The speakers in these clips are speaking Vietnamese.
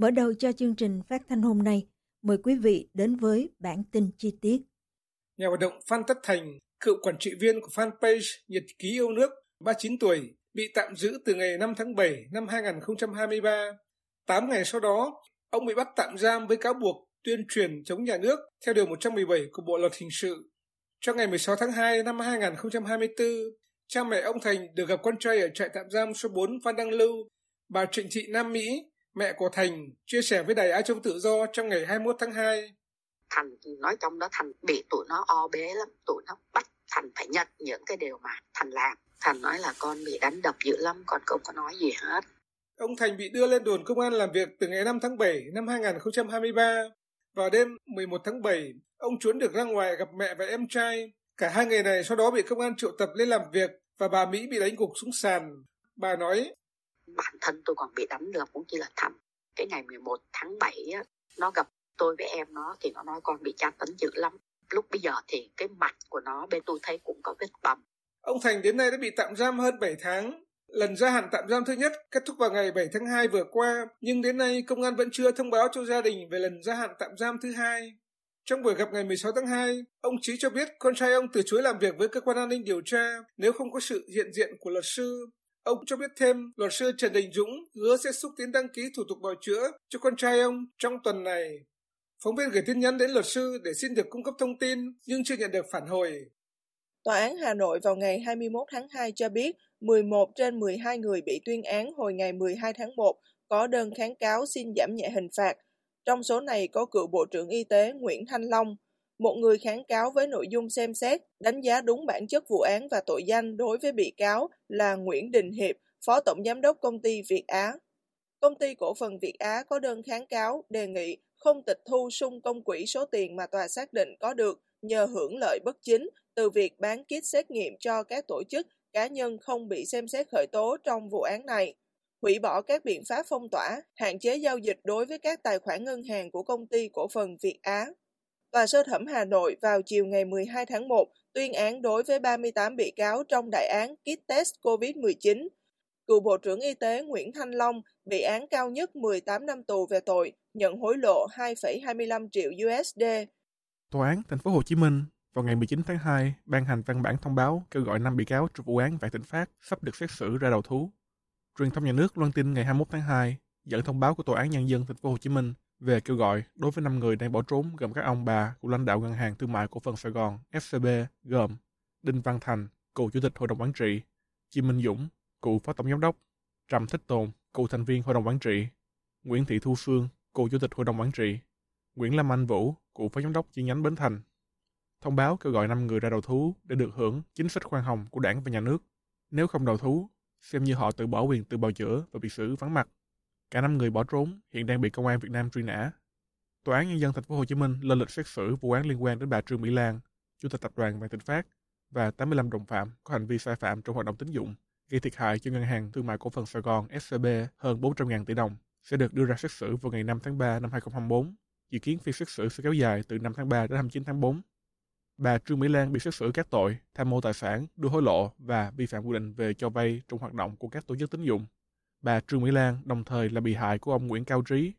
Mở đầu cho chương trình phát thanh hôm nay, mời quý vị đến với bản tin chi tiết. Nhà hoạt động Phan Tất Thành, cựu quản trị viên của fanpage Nhật ký yêu nước, 39 tuổi, bị tạm giữ từ ngày 5 tháng 7 năm 2023. 8 ngày sau đó, ông bị bắt tạm giam với cáo buộc tuyên truyền chống nhà nước theo Điều 117 của Bộ Luật Hình sự. Trong ngày 16 tháng 2 năm 2024, cha mẹ ông Thành được gặp con trai ở trại tạm giam số 4 Phan Đăng Lưu, bà Trịnh Thị Nam Mỹ, mẹ của Thành, chia sẻ với Đài Á Châu Tự Do trong ngày 21 tháng 2. Thành nói trong đó Thành bị tụi nó o bế lắm, tụi nó bắt Thành phải nhận những cái điều mà Thành làm. Thành nói là con bị đánh đập dữ lắm, con không có nói gì hết. Ông Thành bị đưa lên đồn công an làm việc từ ngày 5 tháng 7 năm 2023. Vào đêm 11 tháng 7, ông trốn được ra ngoài gặp mẹ và em trai. Cả hai người này sau đó bị công an triệu tập lên làm việc và bà Mỹ bị đánh gục xuống sàn. Bà nói, bản thân tôi còn bị đánh được cũng chỉ là thầm Cái ngày 11 tháng 7 á, nó gặp tôi với em nó thì nó nói con bị tra tấn dữ lắm. Lúc bây giờ thì cái mặt của nó bên tôi thấy cũng có vết bầm. Ông Thành đến nay đã bị tạm giam hơn 7 tháng. Lần gia hạn tạm giam thứ nhất kết thúc vào ngày 7 tháng 2 vừa qua, nhưng đến nay công an vẫn chưa thông báo cho gia đình về lần gia hạn tạm giam thứ hai. Trong buổi gặp ngày 16 tháng 2, ông Chí cho biết con trai ông từ chối làm việc với cơ quan an ninh điều tra nếu không có sự hiện diện của luật sư. Ông cho biết thêm, luật sư Trần Đình Dũng hứa sẽ xúc tiến đăng ký thủ tục bào chữa cho con trai ông trong tuần này. Phóng viên gửi tin nhắn đến luật sư để xin được cung cấp thông tin nhưng chưa nhận được phản hồi. Tòa án Hà Nội vào ngày 21 tháng 2 cho biết 11 trên 12 người bị tuyên án hồi ngày 12 tháng 1 có đơn kháng cáo xin giảm nhẹ hình phạt. Trong số này có cựu Bộ trưởng Y tế Nguyễn Thanh Long, một người kháng cáo với nội dung xem xét, đánh giá đúng bản chất vụ án và tội danh đối với bị cáo là Nguyễn Đình Hiệp, Phó Tổng Giám đốc Công ty Việt Á. Công ty cổ phần Việt Á có đơn kháng cáo đề nghị không tịch thu sung công quỹ số tiền mà tòa xác định có được nhờ hưởng lợi bất chính từ việc bán kit xét nghiệm cho các tổ chức, cá nhân không bị xem xét khởi tố trong vụ án này hủy bỏ các biện pháp phong tỏa, hạn chế giao dịch đối với các tài khoản ngân hàng của công ty cổ phần Việt Á. Tòa sơ thẩm Hà Nội vào chiều ngày 12 tháng 1 tuyên án đối với 38 bị cáo trong đại án kit test COVID-19. Cựu Bộ trưởng Y tế Nguyễn Thanh Long bị án cao nhất 18 năm tù về tội nhận hối lộ 2,25 triệu USD. Tòa án thành phố Hồ Chí Minh vào ngày 19 tháng 2 ban hành văn bản thông báo kêu gọi 5 bị cáo trong vụ án Vạn Thịnh Phát sắp được xét xử ra đầu thú. Truyền thông nhà nước loan tin ngày 21 tháng 2 dẫn thông báo của Tòa án Nhân dân thành phố Hồ Chí Minh về kêu gọi đối với 5 người đang bỏ trốn gồm các ông bà của lãnh đạo ngân hàng thương mại cổ phần Sài Gòn SCB gồm Đinh Văn Thành, cựu chủ tịch hội đồng quản trị, Chi Minh Dũng, cựu phó tổng giám đốc, Trầm Thích Tồn, cựu thành viên hội đồng quản trị, Nguyễn Thị Thu Phương, cựu chủ tịch hội đồng quản trị, Nguyễn Lâm Anh Vũ, cựu phó giám đốc chi nhánh Bến Thành. Thông báo kêu gọi 5 người ra đầu thú để được hưởng chính sách khoan hồng của đảng và nhà nước. Nếu không đầu thú, xem như họ tự bỏ quyền tự bào chữa và bị xử vắng mặt. Cả năm người bỏ trốn hiện đang bị công an Việt Nam truy nã. Tòa án nhân dân thành phố Hồ Chí Minh lên lịch xét xử vụ án liên quan đến bà Trương Mỹ Lan, chủ tịch tập đoàn Vạn Thịnh Phát và 85 đồng phạm có hành vi sai phạm trong hoạt động tín dụng, gây thiệt hại cho ngân hàng thương mại cổ phần Sài Gòn SCB hơn 400.000 tỷ đồng, sẽ được đưa ra xét xử vào ngày 5 tháng 3 năm 2024. Dự kiến phiên xét xử sẽ kéo dài từ 5 tháng 3 đến 29 tháng 4. Bà Trương Mỹ Lan bị xét xử các tội tham mô tài sản, đưa hối lộ và vi phạm quy định về cho vay trong hoạt động của các tổ chức tín dụng. Bà Trương Mỹ Lan đồng thời là bị hại của ông Nguyễn Cao Trí.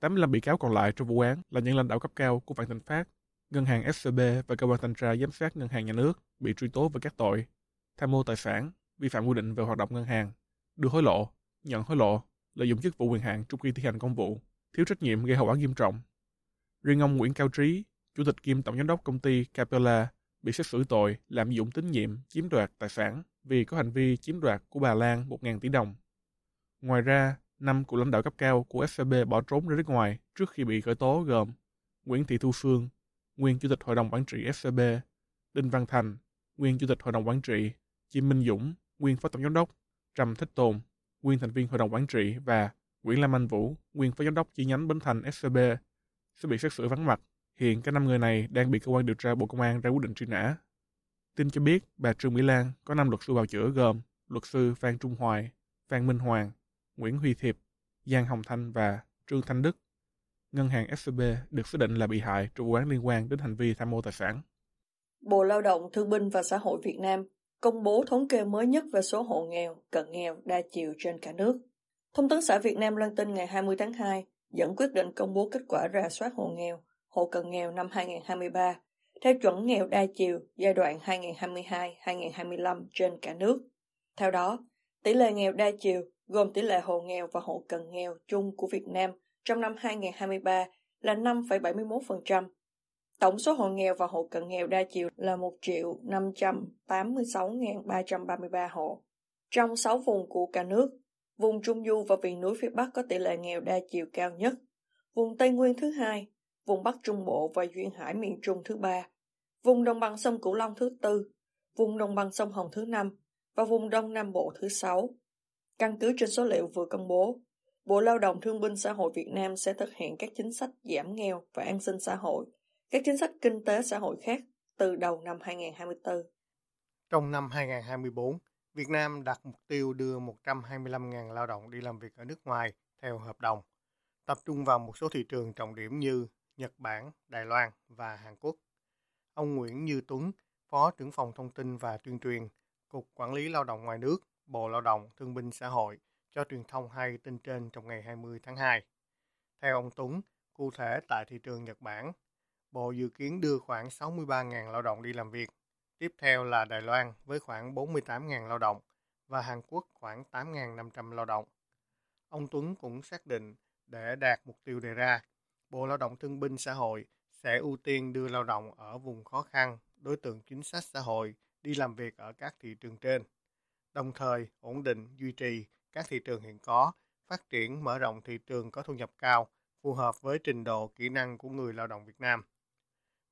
85 bị cáo còn lại trong vụ án là những lãnh đạo cấp cao của Vạn Thịnh Phát, ngân hàng SCB và cơ quan thanh tra giám sát ngân hàng nhà nước bị truy tố về các tội tham mô tài sản, vi phạm quy định về hoạt động ngân hàng, đưa hối lộ, nhận hối lộ, lợi dụng chức vụ quyền hạn trong khi thi hành công vụ, thiếu trách nhiệm gây hậu quả nghiêm trọng. Riêng ông Nguyễn Cao Trí, chủ tịch kiêm tổng giám đốc công ty Capella, bị xét xử tội lạm dụng tín nhiệm, chiếm đoạt tài sản vì có hành vi chiếm đoạt của bà Lan 1.000 tỷ đồng. Ngoài ra, năm cựu lãnh đạo cấp cao của SCB bỏ trốn ra nước ngoài trước khi bị khởi tố gồm Nguyễn Thị Thu Phương, nguyên chủ tịch hội đồng quản trị SCB, Đinh Văn Thành, nguyên chủ tịch hội đồng quản trị, Chim Minh Dũng, nguyên phó tổng giám đốc, Trầm Thích Tồn, nguyên thành viên hội đồng quản trị và Nguyễn Lam Anh Vũ, nguyên phó giám đốc chi nhánh Bến Thành SCB sẽ bị xét xử vắng mặt. Hiện cả năm người này đang bị cơ quan điều tra Bộ Công an ra quyết định truy nã. Tin cho biết bà Trương Mỹ Lan có năm luật sư bào chữa gồm luật sư Phan Trung Hoài, Phan Minh Hoàng, Nguyễn Huy Thiệp, Giang Hồng Thanh và Trương Thanh Đức. Ngân hàng SCB được xác định là bị hại trong vụ án liên quan đến hành vi tham mô tài sản. Bộ Lao động Thương binh và Xã hội Việt Nam công bố thống kê mới nhất về số hộ nghèo, cận nghèo đa chiều trên cả nước. Thông tấn xã Việt Nam loan tin ngày 20 tháng 2 dẫn quyết định công bố kết quả rà soát hộ nghèo, hộ cận nghèo năm 2023 theo chuẩn nghèo đa chiều giai đoạn 2022-2025 trên cả nước. Theo đó, tỷ lệ nghèo đa chiều gồm tỷ lệ hộ nghèo và hộ cận nghèo chung của Việt Nam trong năm 2023 là 5,71%. Tổng số hộ nghèo và hộ cận nghèo đa chiều là 1 triệu 586.333 hộ. Trong 6 vùng của cả nước, vùng Trung Du và miền núi phía Bắc có tỷ lệ nghèo đa chiều cao nhất, vùng Tây Nguyên thứ hai, vùng Bắc Trung Bộ và Duyên Hải miền Trung thứ ba, vùng đồng bằng sông Cửu Long thứ tư, vùng đồng bằng sông Hồng thứ năm và vùng Đông Nam Bộ thứ sáu. Căn cứ trên số liệu vừa công bố, Bộ Lao động Thương binh Xã hội Việt Nam sẽ thực hiện các chính sách giảm nghèo và an sinh xã hội, các chính sách kinh tế xã hội khác từ đầu năm 2024. Trong năm 2024, Việt Nam đặt mục tiêu đưa 125.000 lao động đi làm việc ở nước ngoài theo hợp đồng, tập trung vào một số thị trường trọng điểm như Nhật Bản, Đài Loan và Hàn Quốc. Ông Nguyễn Như Tuấn, Phó trưởng phòng thông tin và tuyên truyền, Cục Quản lý Lao động ngoài nước, Bộ Lao động, Thương binh Xã hội cho truyền thông hay tin trên trong ngày 20 tháng 2. Theo ông Tuấn, cụ thể tại thị trường Nhật Bản, Bộ dự kiến đưa khoảng 63.000 lao động đi làm việc. Tiếp theo là Đài Loan với khoảng 48.000 lao động và Hàn Quốc khoảng 8.500 lao động. Ông Tuấn cũng xác định để đạt mục tiêu đề ra, Bộ Lao động Thương binh Xã hội sẽ ưu tiên đưa lao động ở vùng khó khăn, đối tượng chính sách xã hội đi làm việc ở các thị trường trên, đồng thời ổn định, duy trì các thị trường hiện có, phát triển mở rộng thị trường có thu nhập cao, phù hợp với trình độ kỹ năng của người lao động Việt Nam.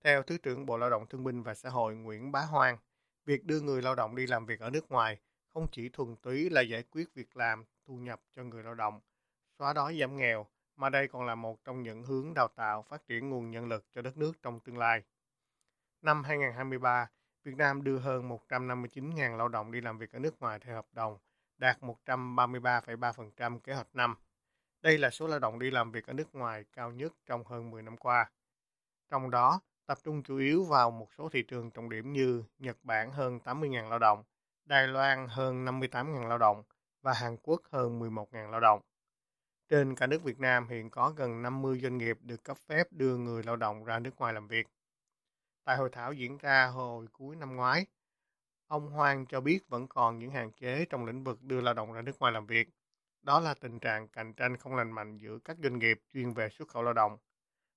Theo Thứ trưởng Bộ Lao động Thương binh và Xã hội Nguyễn Bá Hoang, việc đưa người lao động đi làm việc ở nước ngoài không chỉ thuần túy là giải quyết việc làm, thu nhập cho người lao động, xóa đói giảm nghèo, mà đây còn là một trong những hướng đào tạo phát triển nguồn nhân lực cho đất nước trong tương lai. Năm 2023, Việt Nam đưa hơn 159.000 lao động đi làm việc ở nước ngoài theo hợp đồng, đạt 133,3% kế hoạch năm. Đây là số lao động đi làm việc ở nước ngoài cao nhất trong hơn 10 năm qua. Trong đó, tập trung chủ yếu vào một số thị trường trọng điểm như Nhật Bản hơn 80.000 lao động, Đài Loan hơn 58.000 lao động và Hàn Quốc hơn 11.000 lao động. Trên cả nước Việt Nam hiện có gần 50 doanh nghiệp được cấp phép đưa người lao động ra nước ngoài làm việc. Tại hội thảo diễn ra hồi cuối năm ngoái, ông Hoàng cho biết vẫn còn những hạn chế trong lĩnh vực đưa lao động ra nước ngoài làm việc. Đó là tình trạng cạnh tranh không lành mạnh giữa các doanh nghiệp chuyên về xuất khẩu lao động.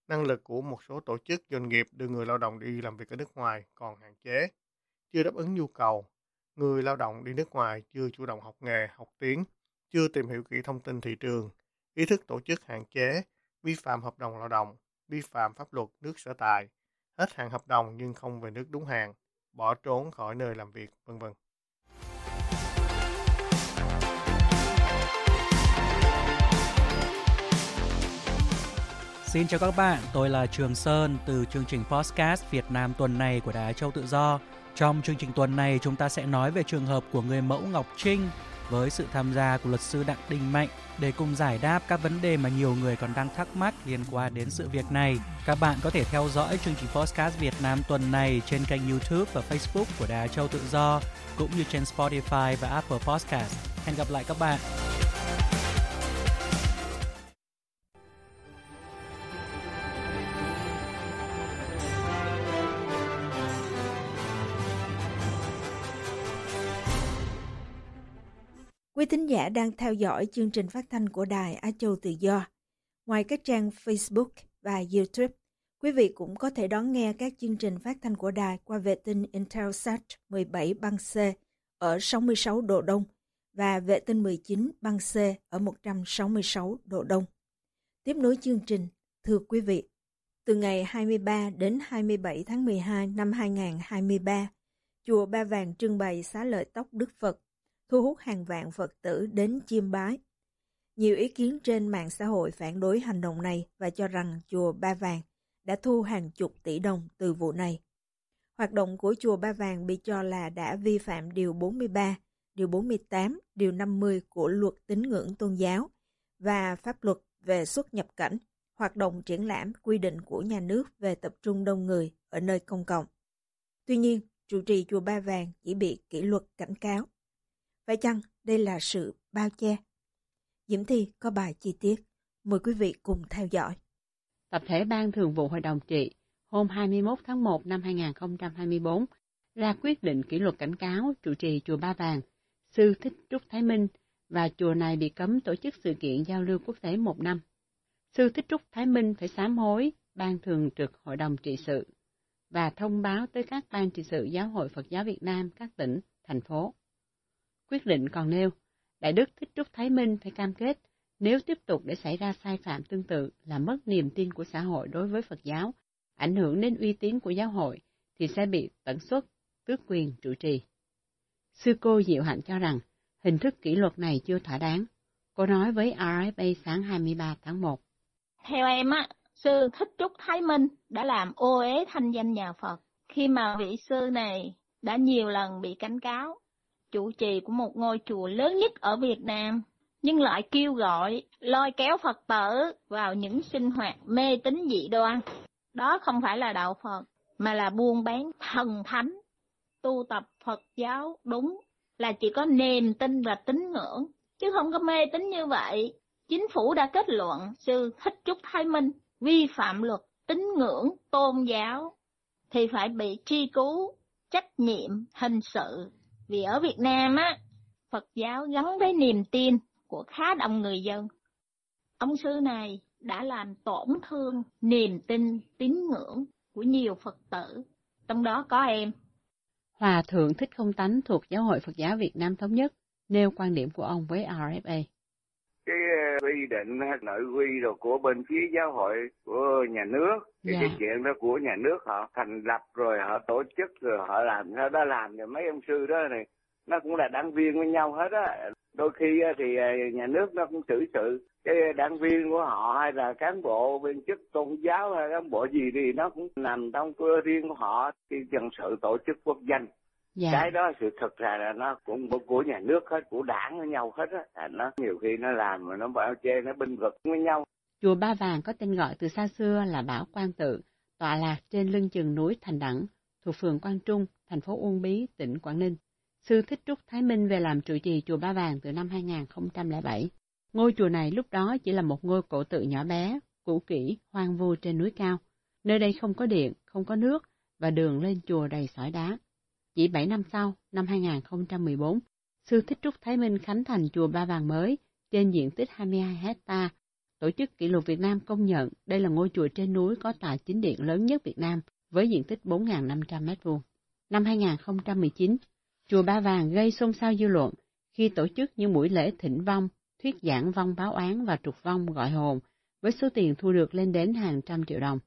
Năng lực của một số tổ chức doanh nghiệp đưa người lao động đi làm việc ở nước ngoài còn hạn chế, chưa đáp ứng nhu cầu. Người lao động đi nước ngoài chưa chủ động học nghề, học tiếng, chưa tìm hiểu kỹ thông tin thị trường, ý thức tổ chức hạn chế, vi phạm hợp đồng lao động, vi phạm pháp luật nước sở tại, hết hạn hợp đồng nhưng không về nước đúng hạn, bỏ trốn khỏi nơi làm việc, vân vân. Xin chào các bạn, tôi là Trường Sơn từ chương trình Podcast Việt Nam tuần này của Đài Châu Tự Do. Trong chương trình tuần này, chúng ta sẽ nói về trường hợp của người mẫu Ngọc Trinh với sự tham gia của luật sư Đặng Đình Mạnh để cùng giải đáp các vấn đề mà nhiều người còn đang thắc mắc liên quan đến sự việc này. Các bạn có thể theo dõi chương trình Podcast Việt Nam tuần này trên kênh YouTube và Facebook của Đài Châu Tự Do, cũng như trên Spotify và Apple Podcast. Hẹn gặp lại các bạn. Quý thính giả đang theo dõi chương trình phát thanh của Đài Á Châu Tự Do. Ngoài các trang Facebook và YouTube, quý vị cũng có thể đón nghe các chương trình phát thanh của đài qua vệ tinh Intelsat 17 băng C ở 66 độ Đông và vệ tinh 19 băng C ở 166 độ Đông. Tiếp nối chương trình, thưa quý vị, từ ngày 23 đến 27 tháng 12 năm 2023, Chùa Ba Vàng trưng bày xá lợi tóc Đức Phật, thu hút hàng vạn Phật tử đến chiêm bái. Nhiều ý kiến trên mạng xã hội phản đối hành động này và cho rằng Chùa Ba Vàng đã thu hàng chục tỷ đồng từ vụ này. Hoạt động của Chùa Ba Vàng bị cho là đã vi phạm Điều 43, Điều 48, Điều 50 của Luật Tín ngưỡng Tôn giáo và pháp luật về xuất nhập cảnh, hoạt động triển lãm quy định của nhà nước về tập trung đông người ở nơi công cộng. Tuy nhiên, trụ trì Chùa Ba Vàng chỉ bị kỷ luật cảnh cáo. Phải chăng đây là sự bao che? Diễm Thi có bài chi tiết. Mời quý vị cùng theo dõi. Tập thể Ban Thường vụ Hội đồng trị hôm 21 tháng 1 năm 2024 ra quyết định kỷ luật cảnh cáo trụ trì Chùa Ba Vàng, Sư Thích Trúc Thái Minh và chùa này bị cấm tổ chức sự kiện giao lưu quốc tế một năm. Sư Thích Trúc Thái Minh phải sám hối Ban Thường trực Hội đồng trị sự và thông báo tới các ban trị sự Giáo hội Phật giáo Việt Nam các tỉnh, thành phố. Quyết định còn nêu, Đại Đức Thích Trúc Thái Minh phải cam kết nếu tiếp tục để xảy ra sai phạm tương tự là mất niềm tin của xã hội đối với Phật giáo, ảnh hưởng đến uy tín của giáo hội, thì sẽ bị tận xuất, tước quyền trụ trì. Sư cô Diệu Hạnh cho rằng, hình thức kỷ luật này chưa thỏa đáng. Cô nói với RFA sáng 23 tháng 1. Theo em á, sư Thích Trúc Thái Minh đã làm ô uế thanh danh nhà Phật khi mà vị sư này đã nhiều lần bị cảnh cáo chủ trì của một ngôi chùa lớn nhất ở Việt Nam nhưng lại kêu gọi lôi kéo Phật tử vào những sinh hoạt mê tín dị đoan. Đó không phải là đạo Phật, mà là buôn bán thần thánh. Tu tập Phật giáo đúng là chỉ có niềm tin và tín ngưỡng, chứ không có mê tín như vậy. Chính phủ đã kết luận sư Thích Trúc Thái Minh vi phạm luật tín ngưỡng tôn giáo thì phải bị truy cứu trách nhiệm hình sự. Vì ở Việt Nam á, Phật giáo gắn với niềm tin của khá đông người dân. Ông sư này đã làm tổn thương niềm tin tín ngưỡng của nhiều Phật tử, trong đó có em. Hòa Thượng Thích Không Tánh thuộc Giáo hội Phật giáo Việt Nam Thống Nhất nêu quan điểm của ông với RFA. Cái quy định nội quy rồi của bên phía giáo hội của nhà nước. Thì dạ. cái chuyện đó của nhà nước họ thành lập rồi họ tổ chức rồi họ làm sao đó làm rồi. Mấy ông sư đó này nó cũng là đảng viên với nhau hết á. Đôi khi thì à, nhà nước nó cũng xử sự. Cái đảng viên của họ hay là cán bộ viên chức tôn giáo hay cán bộ gì thì nó cũng nằm trong cơ riêng của họ. Thì dân sự tổ chức quốc danh dạ. cái đó sự thật là nó cũng của nhà nước hết của đảng với nhau hết á nó nhiều khi nó làm mà nó bảo chê nó binh vực với nhau chùa Ba Vàng có tên gọi từ xa xưa là Bảo Quan Tự tọa lạc trên lưng chừng núi Thành Đẳng thuộc phường Quang Trung thành phố Uông Bí tỉnh Quảng Ninh Sư Thích Trúc Thái Minh về làm trụ trì chùa Ba Vàng từ năm 2007. Ngôi chùa này lúc đó chỉ là một ngôi cổ tự nhỏ bé, cũ kỹ, hoang vu trên núi cao. Nơi đây không có điện, không có nước và đường lên chùa đầy sỏi đá. Chỉ 7 năm sau, năm 2014, Sư Thích Trúc Thái Minh khánh thành chùa Ba Vàng mới trên diện tích 22 hecta. Tổ chức Kỷ lục Việt Nam công nhận đây là ngôi chùa trên núi có tòa chính điện lớn nhất Việt Nam với diện tích 4.500 m2. Năm 2019, Chùa Ba Vàng gây xôn xao dư luận khi tổ chức những buổi lễ thỉnh vong, thuyết giảng vong báo án và trục vong gọi hồn với số tiền thu được lên đến hàng trăm triệu đồng.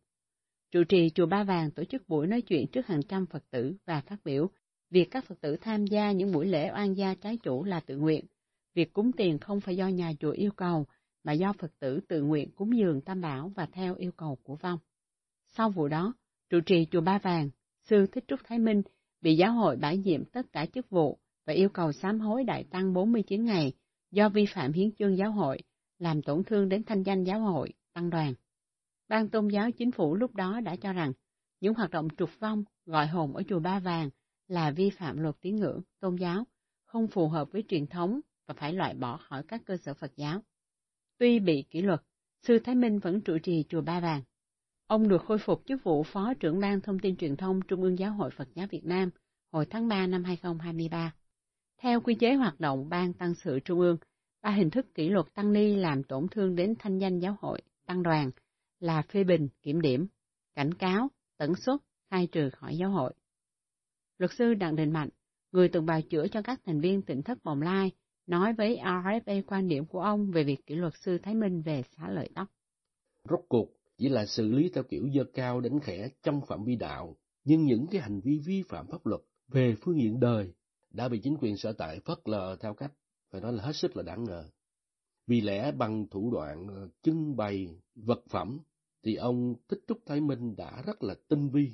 Trụ trì Chùa Ba Vàng tổ chức buổi nói chuyện trước hàng trăm Phật tử và phát biểu việc các Phật tử tham gia những buổi lễ oan gia trái chủ là tự nguyện. Việc cúng tiền không phải do nhà chùa yêu cầu, mà do Phật tử tự nguyện cúng dường tam bảo và theo yêu cầu của vong. Sau vụ đó, trụ trì Chùa Ba Vàng, Sư Thích Trúc Thái Minh bị giáo hội bãi nhiệm tất cả chức vụ và yêu cầu sám hối đại tăng 49 ngày do vi phạm hiến chương giáo hội, làm tổn thương đến thanh danh giáo hội, tăng đoàn. Ban tôn giáo chính phủ lúc đó đã cho rằng những hoạt động trục vong, gọi hồn ở chùa Ba Vàng là vi phạm luật tín ngưỡng, tôn giáo, không phù hợp với truyền thống và phải loại bỏ khỏi các cơ sở Phật giáo. Tuy bị kỷ luật, Sư Thái Minh vẫn trụ trì chùa Ba Vàng. Ông được khôi phục chức vụ Phó trưởng ban Thông tin Truyền thông Trung ương Giáo hội Phật giáo Việt Nam hồi tháng 3 năm 2023. Theo quy chế hoạt động Ban Tăng sự Trung ương, ba hình thức kỷ luật tăng ni làm tổn thương đến thanh danh giáo hội, tăng đoàn là phê bình, kiểm điểm, cảnh cáo, tẩn xuất, khai trừ khỏi giáo hội. Luật sư Đặng Đình Mạnh, người từng bào chữa cho các thành viên tỉnh thất Bồng Lai, nói với RFA quan điểm của ông về việc kỷ luật sư Thái Minh về xã lợi tóc. Rốt cuộc chỉ là xử lý theo kiểu dơ cao đánh khẽ trong phạm vi đạo, nhưng những cái hành vi vi phạm pháp luật về phương diện đời đã bị chính quyền sở tại phớt lờ theo cách phải nói là hết sức là đáng ngờ. Vì lẽ bằng thủ đoạn ờ, trưng bày vật phẩm thì ông Thích Trúc Thái Minh đã rất là tinh vi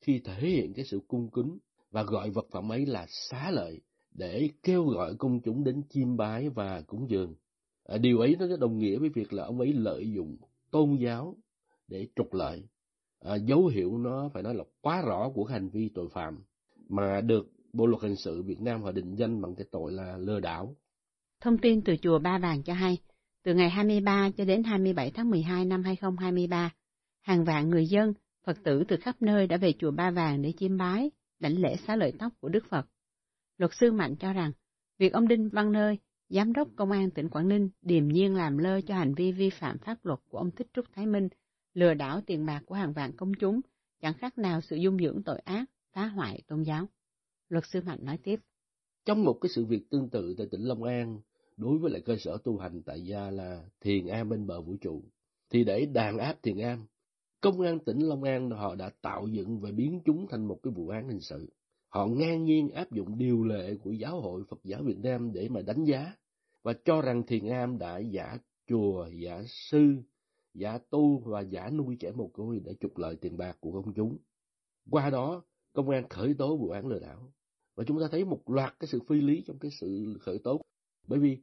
khi thể hiện cái sự cung kính và gọi vật phẩm ấy là xá lợi để kêu gọi công chúng đến chiêm bái và cúng dường. À, điều ấy nó đồng nghĩa với việc là ông ấy lợi dụng tôn giáo để trục lợi. À, dấu hiệu nó phải nói là quá rõ của hành vi tội phạm mà được Bộ luật hình sự Việt Nam họ định danh bằng cái tội là lừa đảo. Thông tin từ chùa Ba Vàng cho hay, từ ngày 23 cho đến 27 tháng 12 năm 2023, hàng vạn người dân, Phật tử từ khắp nơi đã về chùa Ba Vàng để chiêm bái, đảnh lễ xá lợi tóc của Đức Phật. Luật sư Mạnh cho rằng, việc ông Đinh Văn Nơi, Giám đốc Công an tỉnh Quảng Ninh điềm nhiên làm lơ cho hành vi vi phạm pháp luật của ông Thích Trúc Thái Minh, lừa đảo tiền bạc của hàng vạn công chúng, chẳng khác nào sự dung dưỡng tội ác, phá hoại tôn giáo. Luật sư Mạnh nói tiếp. Trong một cái sự việc tương tự tại tỉnh Long An, đối với lại cơ sở tu hành tại gia là Thiền Am bên bờ vũ trụ, thì để đàn áp Thiền Am, công an tỉnh Long An họ đã tạo dựng và biến chúng thành một cái vụ án hình sự. Họ ngang nhiên áp dụng điều lệ của giáo hội Phật giáo Việt Nam để mà đánh giá và cho rằng Thiền Am đã giả chùa, giả sư, giả tu và giả nuôi trẻ mồ côi để trục lợi tiền bạc của công chúng. Qua đó, công an khởi tố vụ án lừa đảo. Và chúng ta thấy một loạt cái sự phi lý trong cái sự khởi tố. Bởi vì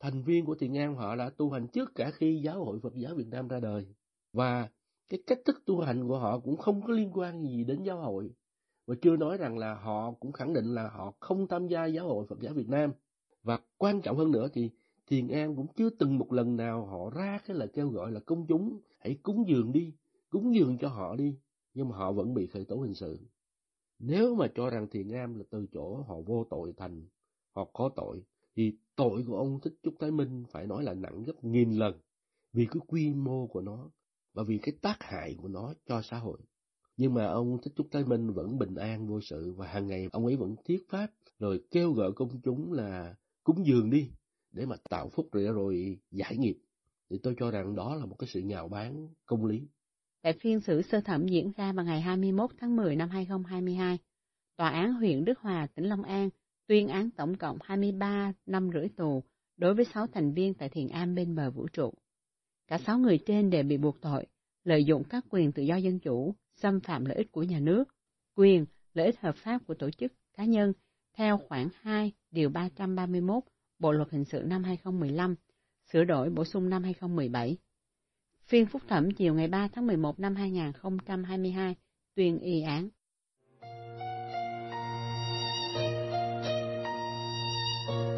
thành viên của Thiền An họ đã tu hành trước cả khi giáo hội Phật giáo Việt Nam ra đời. Và cái cách thức tu hành của họ cũng không có liên quan gì đến giáo hội. Và chưa nói rằng là họ cũng khẳng định là họ không tham gia giáo hội Phật giáo Việt Nam. Và quan trọng hơn nữa thì Thiền An cũng chưa từng một lần nào họ ra cái lời kêu gọi là công chúng hãy cúng dường đi, cúng dường cho họ đi. Nhưng mà họ vẫn bị khởi tố hình sự. Nếu mà cho rằng Thiền An là từ chỗ họ vô tội thành, họ có tội, thì tội của ông Thích Trúc Thái Minh phải nói là nặng gấp nghìn lần vì cái quy mô của nó và vì cái tác hại của nó cho xã hội. Nhưng mà ông Thích Trúc Thái Minh vẫn bình an vô sự và hàng ngày ông ấy vẫn thiết pháp rồi kêu gọi công chúng là cúng dường đi để mà tạo phúc rồi, rồi giải nghiệp. Thì tôi cho rằng đó là một cái sự nhào bán công lý. Tại phiên xử sơ thẩm diễn ra vào ngày 21 tháng 10 năm 2022, Tòa án huyện Đức Hòa, tỉnh Long An tuyên án tổng cộng 23 năm rưỡi tù đối với 6 thành viên tại Thiền Am bên bờ vũ trụ. Cả sáu người trên đều bị buộc tội, lợi dụng các quyền tự do dân chủ, xâm phạm lợi ích của nhà nước, quyền, lợi ích hợp pháp của tổ chức, cá nhân, theo khoản 2, điều 331 Bộ Luật Hình sự năm 2015, sửa đổi bổ sung năm 2017. Phiên phúc thẩm chiều ngày 3 tháng 11 năm 2022 tuyên y án. Thank you.